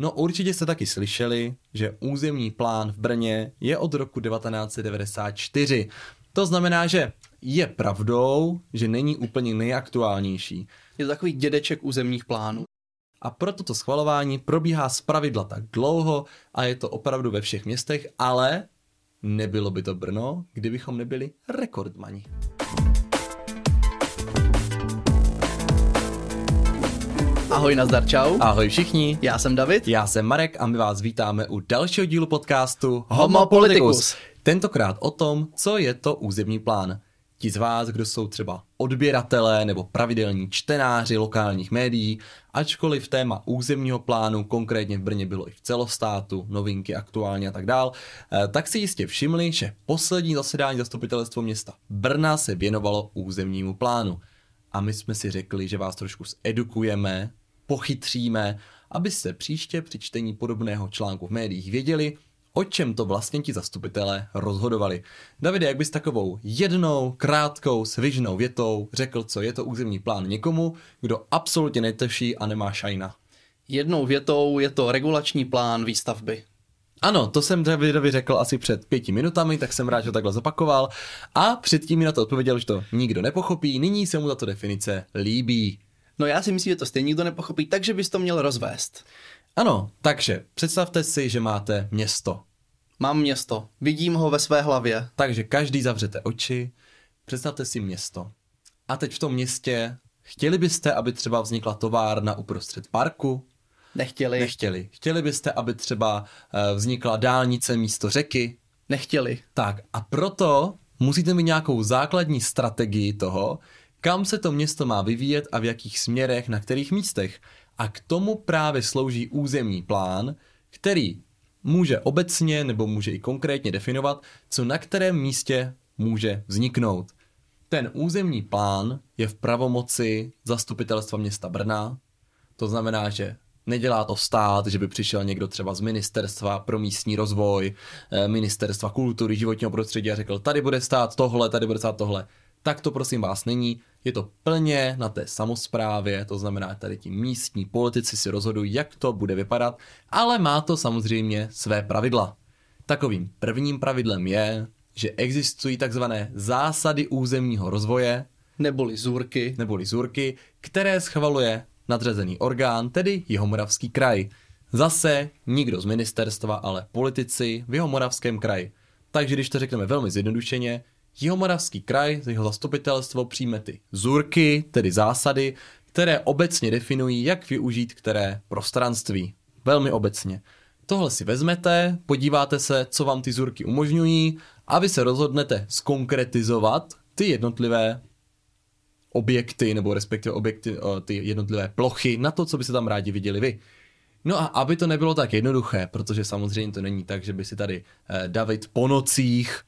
No určitě jste taky slyšeli, že územní plán v Brně je od roku 1994. To znamená, že je pravdou, že není úplně nejaktuálnější. Je to takový dědeček územních plánů. A proto to schvalování probíhá z pravidla tak dlouho a je to opravdu ve všech městech, ale nebylo by to Brno, kdybychom nebyli rekordmani. Ahoj, nazdar, čau. Ahoj všichni, Já jsem David. já jsem Marek a my vás vítáme u dalšího dílu podcastu Homo Politicus. Tentokrát o tom, co je to územní plán. Ti z vás, kdo jsou třeba odběratelé nebo pravidelní čtenáři lokálních médií, ačkoliv téma územního plánu konkrétně v Brně bylo i v celostátu, novinky aktuálně a tak dál, eh, tak si jistě všimli, že poslední zasedání zastupitelstva města Brna se věnovalo územnímu plánu. A my jsme si řekli, že vás trošku edukujeme, pochytříme, abyste příště při čtení podobného článku v médiích věděli, o čem to vlastně ti zastupitelé rozhodovali. Davide, jak bys takovou jednou, krátkou, svižnou větou řekl, co je to územní plán někomu, kdo absolutně neteší a nemá šajna? Jednou větou je to regulační plán výstavby. Ano, to jsem Davidovi řekl asi před pěti minutami, tak jsem rád, že to takhle zopakoval. A předtím mi na to odpověděl, že to nikdo nepochopí, nyní se mu tato definice líbí. No já si myslím, že to stejně nikdo nepochopí, takže bys to měl rozvést. Ano, takže představte si, že máte město. Mám město, vidím ho ve své hlavě. Takže každý zavřete oči, představte si město. A teď v tom městě chtěli byste, aby třeba vznikla továrna uprostřed parku? Nechtěli, Nechtěli. Chtěli byste, aby třeba eh, vznikla dálnice místo řeky? nechtěli. Tak a proto musíte mít nějakou základní strategii toho, kam se to město má vyvíjet a v jakých směrech, na kterých místech. A k tomu právě slouží územní plán, který může obecně nebo může i konkrétně definovat, co na kterém místě může vzniknout. Ten územní plán je v pravomoci zastupitelstva města Brna, to znamená, že nedělá to stát, že by přišel někdo třeba z ministerstva pro místní rozvoj, eh, ministerstva kultury, životního prostředí a řekl, tady bude stát tohle, tady bude stát tohle. Tak to prosím vás není. Je to plně na té samozprávě, to znamená, tady ti místní politici si rozhodují, jak to bude vypadat, ale má to samozřejmě své pravidla. Takovým prvním pravidlem je, že existují takzvané zásady územního rozvoje, Neboli zůrky. neboli ZURky, které schvaluje nadřazený orgán, tedy Jihomoravský kraj. Zase nikdo z ministerstva, ale politici v Jihomoravském kraji. Takže když to řekneme velmi zjednodušeně, Jihomoravský kraj, jeho zastupitelstvo přijme ty ZURky, tedy zásady, které obecně definují, jak využít které prostranství. Velmi obecně. Tohle si vezmete, podíváte se, co vám ty ZURky umožňují a vy se rozhodnete skonkretizovat ty jednotlivé objekty, nebo respektive objekty, ty jednotlivé plochy na to, co byste tam rádi viděli vy. No a aby to nebylo tak jednoduché, protože samozřejmě to není tak, že by si tady eh, David po nocích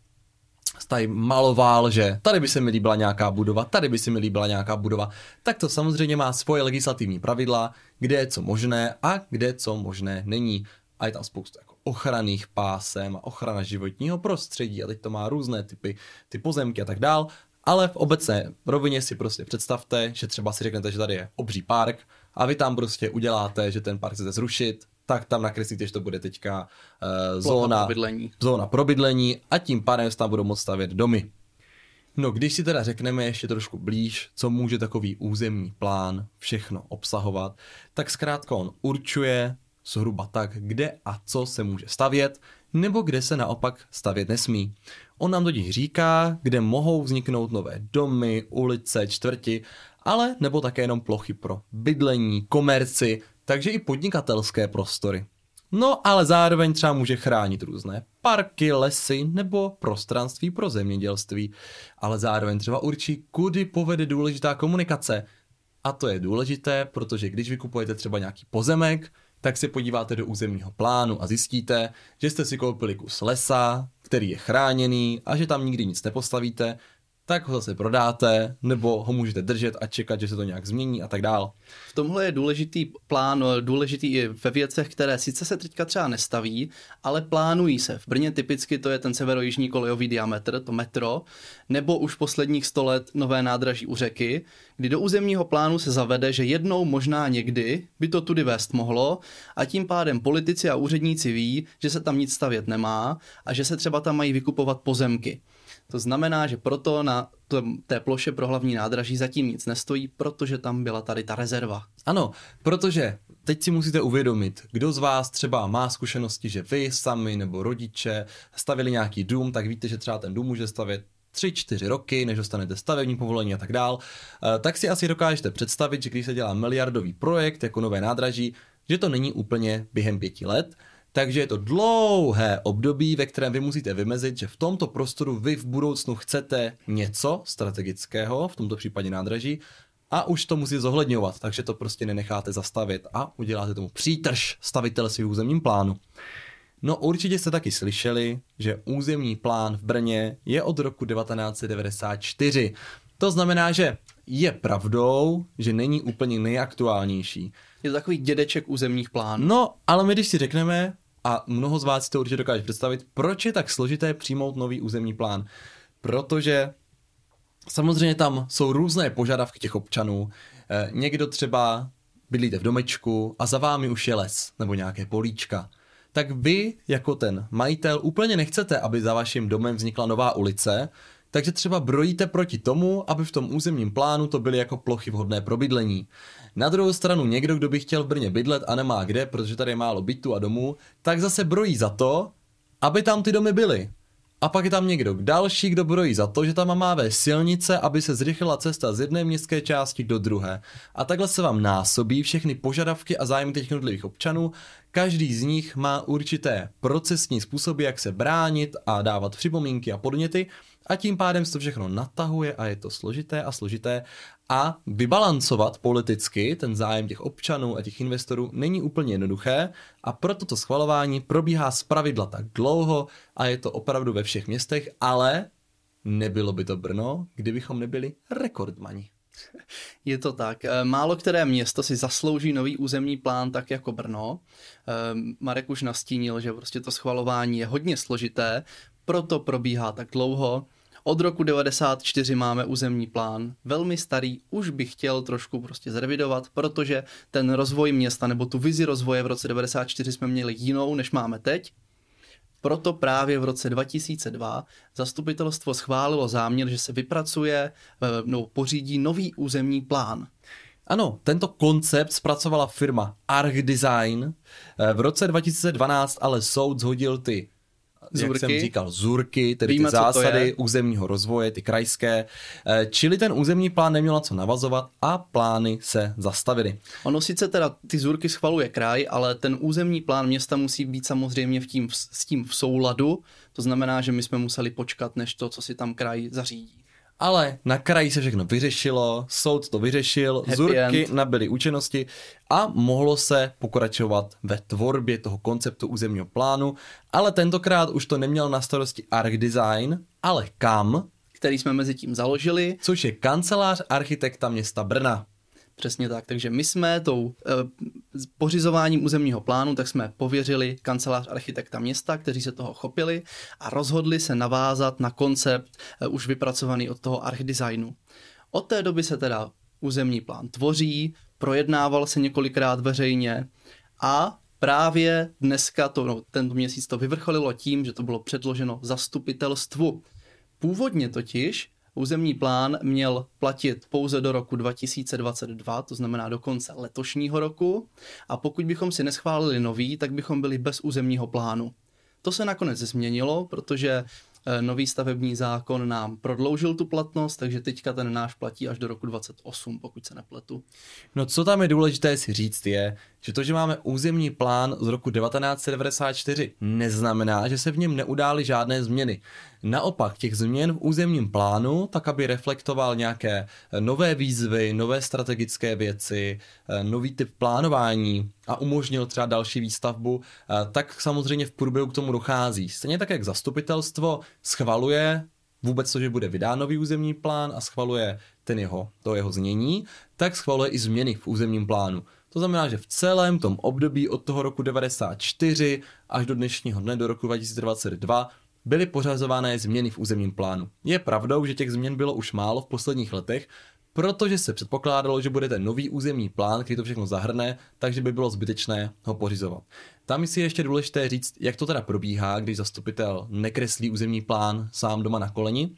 tady maloval, že tady by se mi líbila nějaká budova, tady by se mi líbila nějaká budova, tak to samozřejmě má svoje legislativní pravidla, kde je co možné a kde co možné není. A je tam spoustu jako ochranných pásem a ochrana životního prostředí a teď to má různé typy, ty pozemky a tak dál. Ale v obecné rovině si prostě představte, že třeba si řeknete, že tady je obří park a vy tam prostě uděláte, že ten park chcete zrušit, tak tam nakreslíte, že to bude teďka uh, zóna, pro bydlení. zóna pro bydlení a tím pádem se tam budou moct stavět domy. No, když si teda řekneme ještě trošku blíž, co může takový územní plán všechno obsahovat, tak zkrátka on určuje zhruba tak, kde a co se může stavět, nebo kde se naopak stavět nesmí. On nám totiž říká, kde mohou vzniknout nové domy, ulice, čtvrti, ale nebo také jenom plochy pro bydlení, komerci, takže i podnikatelské prostory. No, ale zároveň třeba může chránit různé parky, lesy nebo prostranství pro zemědělství. Ale zároveň třeba určí, kudy povede důležitá komunikace. A to je důležité, protože když vykupujete třeba nějaký pozemek, tak se podíváte do územního plánu a zjistíte, že jste si koupili kus lesa, který je chráněný a že tam nikdy nic nepostavíte, tak ho zase prodáte, nebo ho můžete držet a čekat, že se to nějak změní a tak dál. V tomhle je důležitý plán, důležitý i ve věcech, které sice se teďka třeba nestaví, ale plánují se. V Brně typicky to je ten severojižní kolejový diametr, to metro, nebo už posledních 100 let nové nádraží u řeky, kdy do územního plánu se zavede, že jednou možná někdy by to tudy vést mohlo a tím pádem politici a úředníci ví, že se tam nic stavět nemá a že se třeba tam mají vykupovat pozemky. To znamená, že proto na té ploše pro hlavní nádraží zatím nic nestojí, protože tam byla tady ta rezerva. Ano, protože teď si musíte uvědomit, kdo z vás třeba má zkušenosti, že vy sami nebo rodiče stavili nějaký dům, tak víte, že třeba ten dům může stavět tři, čtyři roky, než dostanete stavební povolení a tak dál, eh, tak si asi dokážete představit, že když se dělá miliardový projekt jako nové nádraží, že to není úplně během pěti let, takže je to dlouhé období, ve kterém vy musíte vymezit, že v tomto prostoru vy v budoucnu chcete něco strategického, v tomto případě nádraží, a už to musí zohledňovat, takže to prostě nenecháte zastavit a uděláte tomu přítrž stavitelství v územním plánu. No určitě jste taky slyšeli, že územní plán v Brně je od roku 1994. To znamená, že je pravdou, že není úplně nejaktuálnější. Je to takový dědeček územních plánů. No, ale my když si řekneme, a mnoho z vás si to určitě dokáže představit, proč je tak složité přijmout nový územní plán. Protože samozřejmě tam jsou různé požadavky těch občanů. E, někdo třeba bydlíte v domečku a za vámi už je les nebo nějaké políčka. Tak vy jako ten majitel úplně nechcete, aby za vaším domem vznikla nová ulice, takže třeba brojíte proti tomu, aby v tom územním plánu to byly jako plochy vhodné pro bydlení. Na druhou stranu někdo, kdo by chtěl v Brně bydlet a nemá kde, protože tady je málo bytů a domů, tak zase brojí za to, aby tam ty domy byly. A pak je tam někdo další, kdo brojí za to, že tam má ve silnice, aby se zrychlila cesta z jedné městské části do druhé. A takhle se vám násobí všechny požadavky a zájmy těch jednotlivých občanů. Každý z nich má určité procesní způsoby, jak se bránit a dávat připomínky a podněty a tím pádem se to všechno natahuje a je to složité a složité a vybalancovat politicky ten zájem těch občanů a těch investorů není úplně jednoduché a proto to schvalování probíhá z pravidla tak dlouho a je to opravdu ve všech městech, ale nebylo by to Brno, kdybychom nebyli rekordmani. Je to tak. Eh, málo které město si zaslouží nový územní plán tak jako Brno. Eh, Marek už nastínil, že prostě to schvalování je hodně složité, proto probíhá tak dlouho. Od roku 94 máme územní plán, velmi starý, už bych chtěl trošku prostě zrevidovat, protože ten rozvoj města nebo tu vizi rozvoje v roce 94 jsme měli jinou, než máme teď. Proto právě v roce 2002 zastupitelstvo schválilo záměr, že se vypracuje no, pořídí nový územní plán. Ano, tento koncept zpracovala firma Arch Design. Eh, v roce 2012 ale soud zhodil ty Zurky. jak jsem říkal, zurky, tedy Víme, ty zásady územního rozvoje, ty krajské. Eh, čili ten územní plán neměl na co navazovat a plány se zastavily. Ono sice teda ty zurky schvaluje kraj, ale ten územní plán města musí být samozřejmě v tím, s tím v souladu. To znamená, že my jsme museli počkat, než to, co si tam kraj zařídí. Ale na kraji se všechno vyřešilo, soud to vyřešil, Happy zurky end. nabyly účinnosti a mohlo se pokračovat ve tvorbě toho konceptu územního plánu, ale tentokrát už to neměl na starosti Arch Design, ale kam? Který jsme mezi tím založili. Což je kancelář architekta města Brna. Přesně tak. Takže my jsme tou e, pořizováním územního plánu, tak jsme pověřili kancelář architekta města, kteří se toho chopili a rozhodli se navázat na koncept e, už vypracovaný od toho archidesignu. Od té doby se teda územní plán tvoří, projednával se několikrát veřejně a právě dneska, to, no, tento měsíc to vyvrcholilo tím, že to bylo předloženo zastupitelstvu. Původně totiž Územní plán měl platit pouze do roku 2022, to znamená do konce letošního roku, a pokud bychom si neschválili nový, tak bychom byli bez územního plánu. To se nakonec změnilo, protože Eh, nový stavební zákon nám prodloužil tu platnost, takže teďka ten náš platí až do roku 28, pokud se nepletu. No co tam je důležité si říct je, že to, že máme územní plán z roku 1994, neznamená, že se v něm neudály žádné změny. Naopak těch změn v územním plánu, tak aby reflektoval nějaké nové výzvy, nové strategické věci, eh, nový typ plánování a umožnil třeba další výstavbu, eh, tak samozřejmě v průběhu k tomu dochází. Stejně tak, jak zastupitelstvo schvaluje vůbec to, že bude vydán nový územní plán a schvaluje ten jeho, to jeho znění, tak schvaluje i změny v územním plánu. To znamená, že v celém tom období od toho roku 94 až do dnešního dne, do roku 2022, byly pořazované změny v územním plánu. Je pravdou, že těch změn bylo už málo v posledních letech, protože se předpokládalo, že bude ten nový územní plán, který to všechno zahrne, takže by bylo zbytečné ho pořizovat. Tam si je ještě důležité říct, jak to teda probíhá, když zastupitel nekreslí územní plán sám doma na koleni.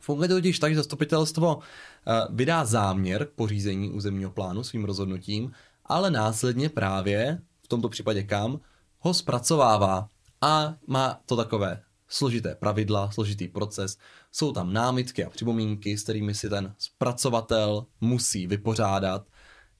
Funguje to totiž tak, že zastupitelstvo eh, vydá záměr k pořízení územního plánu svým rozhodnutím, ale následně právě, v tomto případě kam, ho zpracovává a má to takové složité pravidla, složitý proces, jsou tam námitky a připomínky, s kterými si ten zpracovatel musí vypořádat.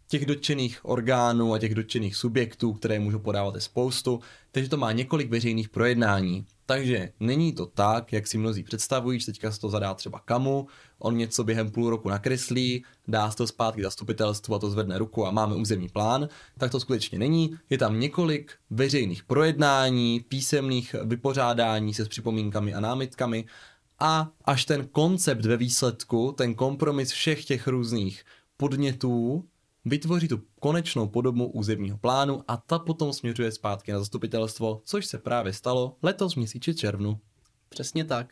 Těch dotčených orgánů a těch dotčených subjektů, které můžou podávat je spoustu, takže to má několik veřejných projednání. Takže není to tak, jak si mnozí představují, že teďka se to zadá třeba kamu, on něco během půl roku nakreslí, dá se to zpátky zastupitelstvu a to zvedne ruku a máme územní plán, tak to skutečně není. Je tam několik veřejných projednání, písemných vypořádání se s připomínkami a námitkami a až ten koncept ve výsledku, ten kompromis všech těch různých podnětů vytvoří tu konečnou podobu územního plánu a ta potom směřuje zpátky na zastupitelstvo, což se právě stalo letos v měsíci červnu. Přesně tak.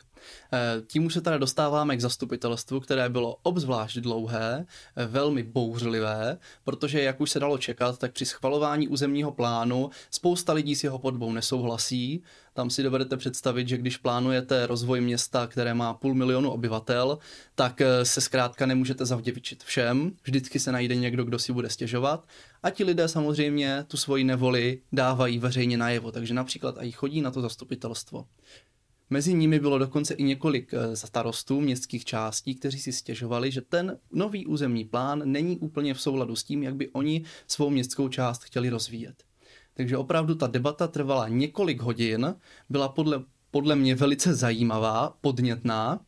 Eh, tím už se teda dostáváme k zastupitelstvu, které bylo obzvlášť dlouhé, eh, velmi bouřlivé, protože, jak už se dalo čekat, tak při schvalování územního plánu spousta lidí s jeho podobou nesouhlasí. Tam si dovedete představit, že když plánujete rozvoj města, které má půl milionu obyvatel, tak eh, se zkrátka nemůžete zavděvičit všem. Vždycky se najde někdo, kdo si bude stěžovat. A ti lidé samozřejmě tu svoji nevoli dávají veřejně najevo, takže například i chodí na to zastupitelstvo. Mezi nimi bylo dokonce i několik eh, starostů městských částí, kteří si stěžovali, že ten nový územní plán není úplně v souladu s tím, jak by oni svou městskou část chtěli rozvíjet. Takže opravdu ta debata trvala několik hodin, byla podle, podle mě velice zajímavá, podnětná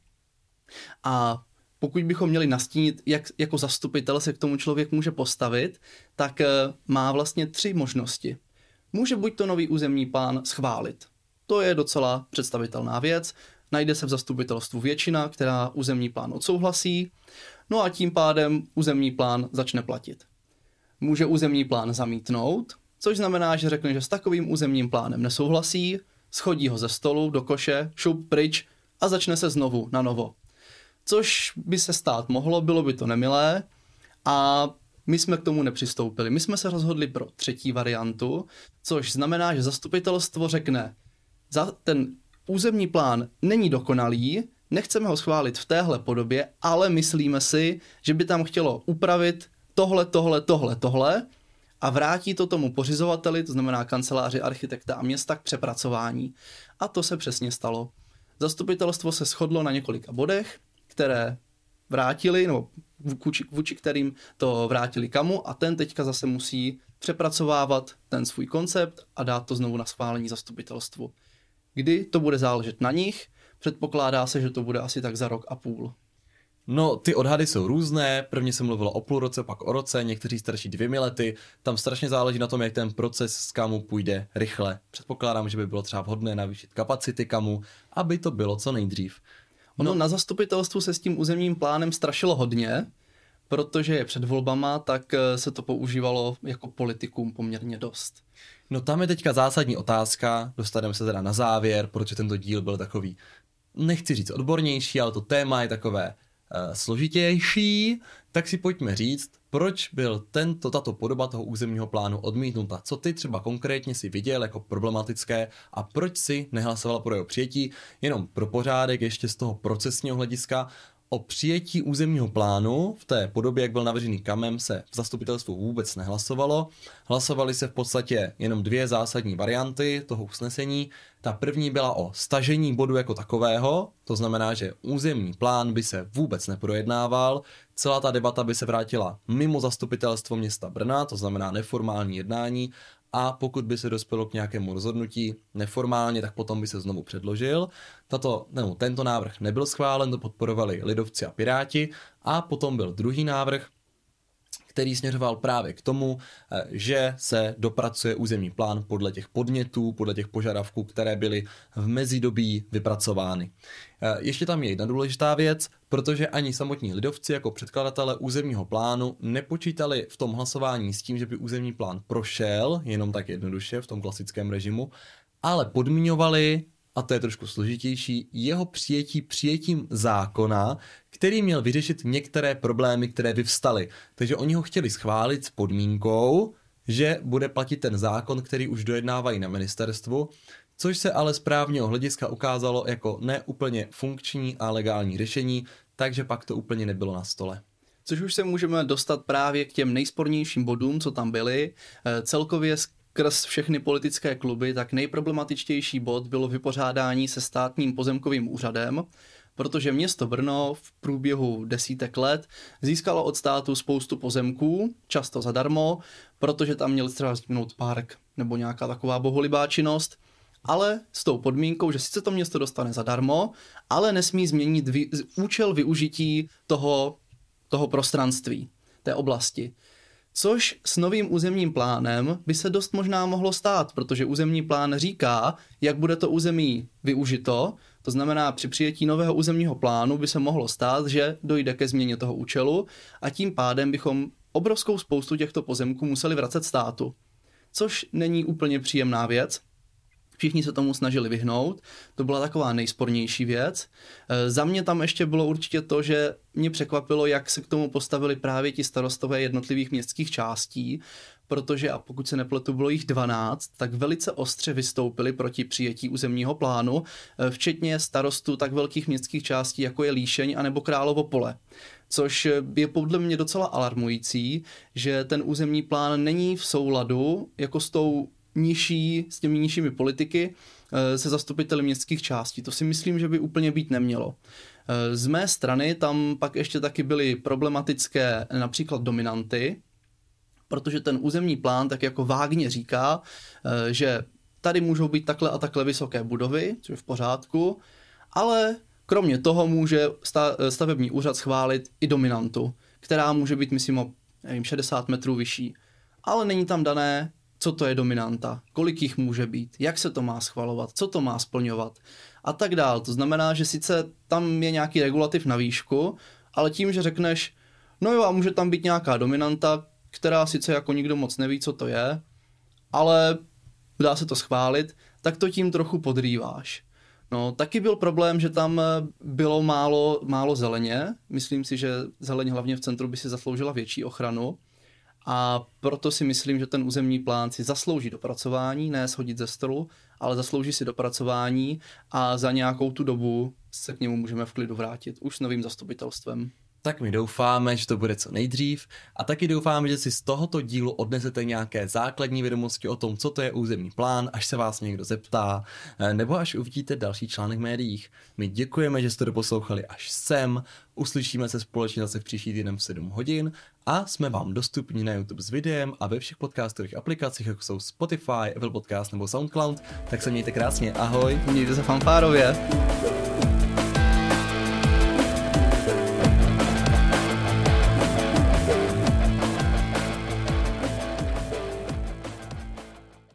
a pokud bychom měli nastínit, jak jako zastupitel se k tomu člověk může postavit, tak eh, má vlastně tři možnosti. Může buď to nový územní plán schválit, to je docela představitelná věc. Najde se v zastupitelstvu většina, která územní plán odsouhlasí, no a tím pádem územní plán začne platit. Může územní plán zamítnout, což znamená, že řekne, že s takovým územním plánem nesouhlasí, schodí ho ze stolu do koše, šup pryč a začne se znovu na novo. Což by se stát mohlo, bylo by to nemilé a my jsme k tomu nepřistoupili. My jsme se rozhodli pro třetí variantu, což znamená, že zastupitelstvo řekne, za ten územní plán není dokonalý, nechceme ho schválit v téhle podobě, ale myslíme si, že by tam chtělo upravit tohle, tohle, tohle, tohle a vrátí to tomu pořizovateli, to znamená kanceláři architekta a města k přepracování. A to se přesně stalo. Zastupitelstvo se shodlo na několika bodech, které vrátili, nebo vůči, vůči kterým to vrátili kamu a ten teďka zase musí přepracovávat ten svůj koncept a dát to znovu na schválení zastupitelstvu. Kdy to bude záležet na nich, předpokládá se, že to bude asi tak za rok a půl. No, ty odhady jsou různé. Prvně se mluvilo o půl roce, pak o roce, někteří starší dvěmi lety. Tam strašně záleží na tom, jak ten proces s kamu půjde rychle. Předpokládám, že by bylo třeba vhodné navýšit kapacity kamu, aby to bylo co nejdřív. Ono no. na zastupitelstvu se s tím územním plánem strašilo hodně, protože je před volbama, tak eh, se to používalo jako politikum poměrně dost. No tam je teďka zásadní otázka, dostaneme se teda na závěr, protože tento díl byl takový, nechci říct odbornější, ale to téma je takové uh, složitější, tak si pojďme říct, proč byl tento, tato podoba toho územního plánu odmítnuta. Co ty třeba konkrétně si viděl jako problematické a proč si nehlasoval pro jeho přijetí, jenom pro pořádek ještě z toho procesního hlediska, O přijetí územního plánu v té podobě, jak byl navržený kamem, se v zastupitelstvu vůbec nehlasovalo. Hlasovaly se v podstatě jenom dvě zásadní varianty toho usnesení. Ta první byla o stažení bodu jako takového, to znamená, že územní plán by se vůbec neprojednával, celá ta debata by se vrátila mimo zastupitelstvo města Brna, to znamená neformální jednání, a pokud by se dospělo k nějakému rozhodnutí neformálně, tak potom by se znovu předložil. Tato, no, tento návrh nebyl schválen, to podporovali lidovci a piráti a potom byl druhý návrh, který směřoval právě k tomu, eh, že se dopracuje územní plán podle těch podnětů, podle těch požadavků, které byly v mezidobí vypracovány. Eh, ještě tam je jedna důležitá věc, protože ani samotní lidovci jako předkladatele územního plánu nepočítali v tom hlasování s tím, že by územní plán prošel, jenom tak jednoduše v tom klasickém režimu, ale podmiňovali a to je trošku složitější, jeho přijetí přijetím zákona, který měl vyřešit některé problémy, které vyvstaly. Takže oni ho chtěli schválit s podmínkou, že bude platit ten zákon, který už dojednávají na ministerstvu, což se ale z právního hlediska ukázalo jako neúplně funkční a legální řešení, takže pak to úplně nebylo na stole. Což už se můžeme dostat právě k těm nejspornějším bodům, co tam byly. Eh, celkově skrz všechny politické kluby, tak nejproblematičtější bod bylo vypořádání se státním pozemkovým úřadem, protože město Brno v průběhu desítek let získalo od státu spoustu pozemků, často zadarmo, protože tam měl třeba vzniknout park nebo nějaká taková boholibá činnost, ale s tou podmínkou, že sice to město dostane zadarmo, ale nesmí změnit vý, účel využití toho, toho prostranství, té oblasti. Což s novým územním plánem by se dost možná mohlo stát, protože územní plán říká, jak bude to území využito. To znamená, při přijetí nového územního plánu by se mohlo stát, že dojde ke změně toho účelu a tím pádem bychom obrovskou spoustu těchto pozemků museli vracet státu. Což není úplně příjemná věc, Všichni se tomu snažili vyhnout. To byla taková nejspornější věc. E, za mě tam ještě bylo určitě to, že mě překvapilo, jak se k tomu postavili právě ti starostové jednotlivých městských částí, protože, a pokud se nepletu, bylo jich 12, tak velice ostře vystoupili proti přijetí územního plánu, e, včetně starostů tak velkých městských částí, jako je Líšeň anebo Královo pole což je podle mě docela alarmující, že ten územní plán není v souladu jako s tou nižší, s těmi nižšími politiky eh, se zastupiteli městských částí. To si myslím, že by úplně být nemělo. Eh, z mé strany tam pak ještě taky byly problematické například dominanty, protože ten územní plán tak jako vágně říká, eh, že tady můžou být takhle a takhle vysoké budovy, což je v pořádku, ale kromě toho může stavební úřad schválit i dominantu, která může být, myslím, o nevím, 60 metrů vyšší. Ale není tam dané, co to je dominanta, kolik jich může být, jak se to má schvalovat, co to má splňovat a tak dál. To znamená, že sice tam je nějaký regulativ na výšku, ale tím, že řekneš, no jo, a může tam být nějaká dominanta, která sice jako nikdo moc neví, co to je, ale dá se to schválit, tak to tím trochu podrýváš. No, taky byl problém, že tam bylo málo, málo zeleně. Myslím si, že zeleň hlavně v centru by si zasloužila větší ochranu. A proto si myslím, že ten územní plán si zaslouží dopracování, ne shodit ze stolu, ale zaslouží si dopracování a za nějakou tu dobu se k němu můžeme v klidu vrátit už s novým zastupitelstvem. Tak my doufáme, že to bude co nejdřív a taky doufáme, že si z tohoto dílu odnesete nějaké základní vědomosti o tom, co to je územní plán, až se vás někdo zeptá, eh, nebo až uvidíte další článek v médiích. My děkujeme, že jste to poslouchali až sem, uslyšíme se společně zase v příští týden v 7 hodin a jsme vám dostupní na YouTube s videem a ve všech podcastových aplikacích, jako jsou Spotify, Apple Podcast nebo SoundCloud, tak se mějte krásně, ahoj. Mějte se fanfárově.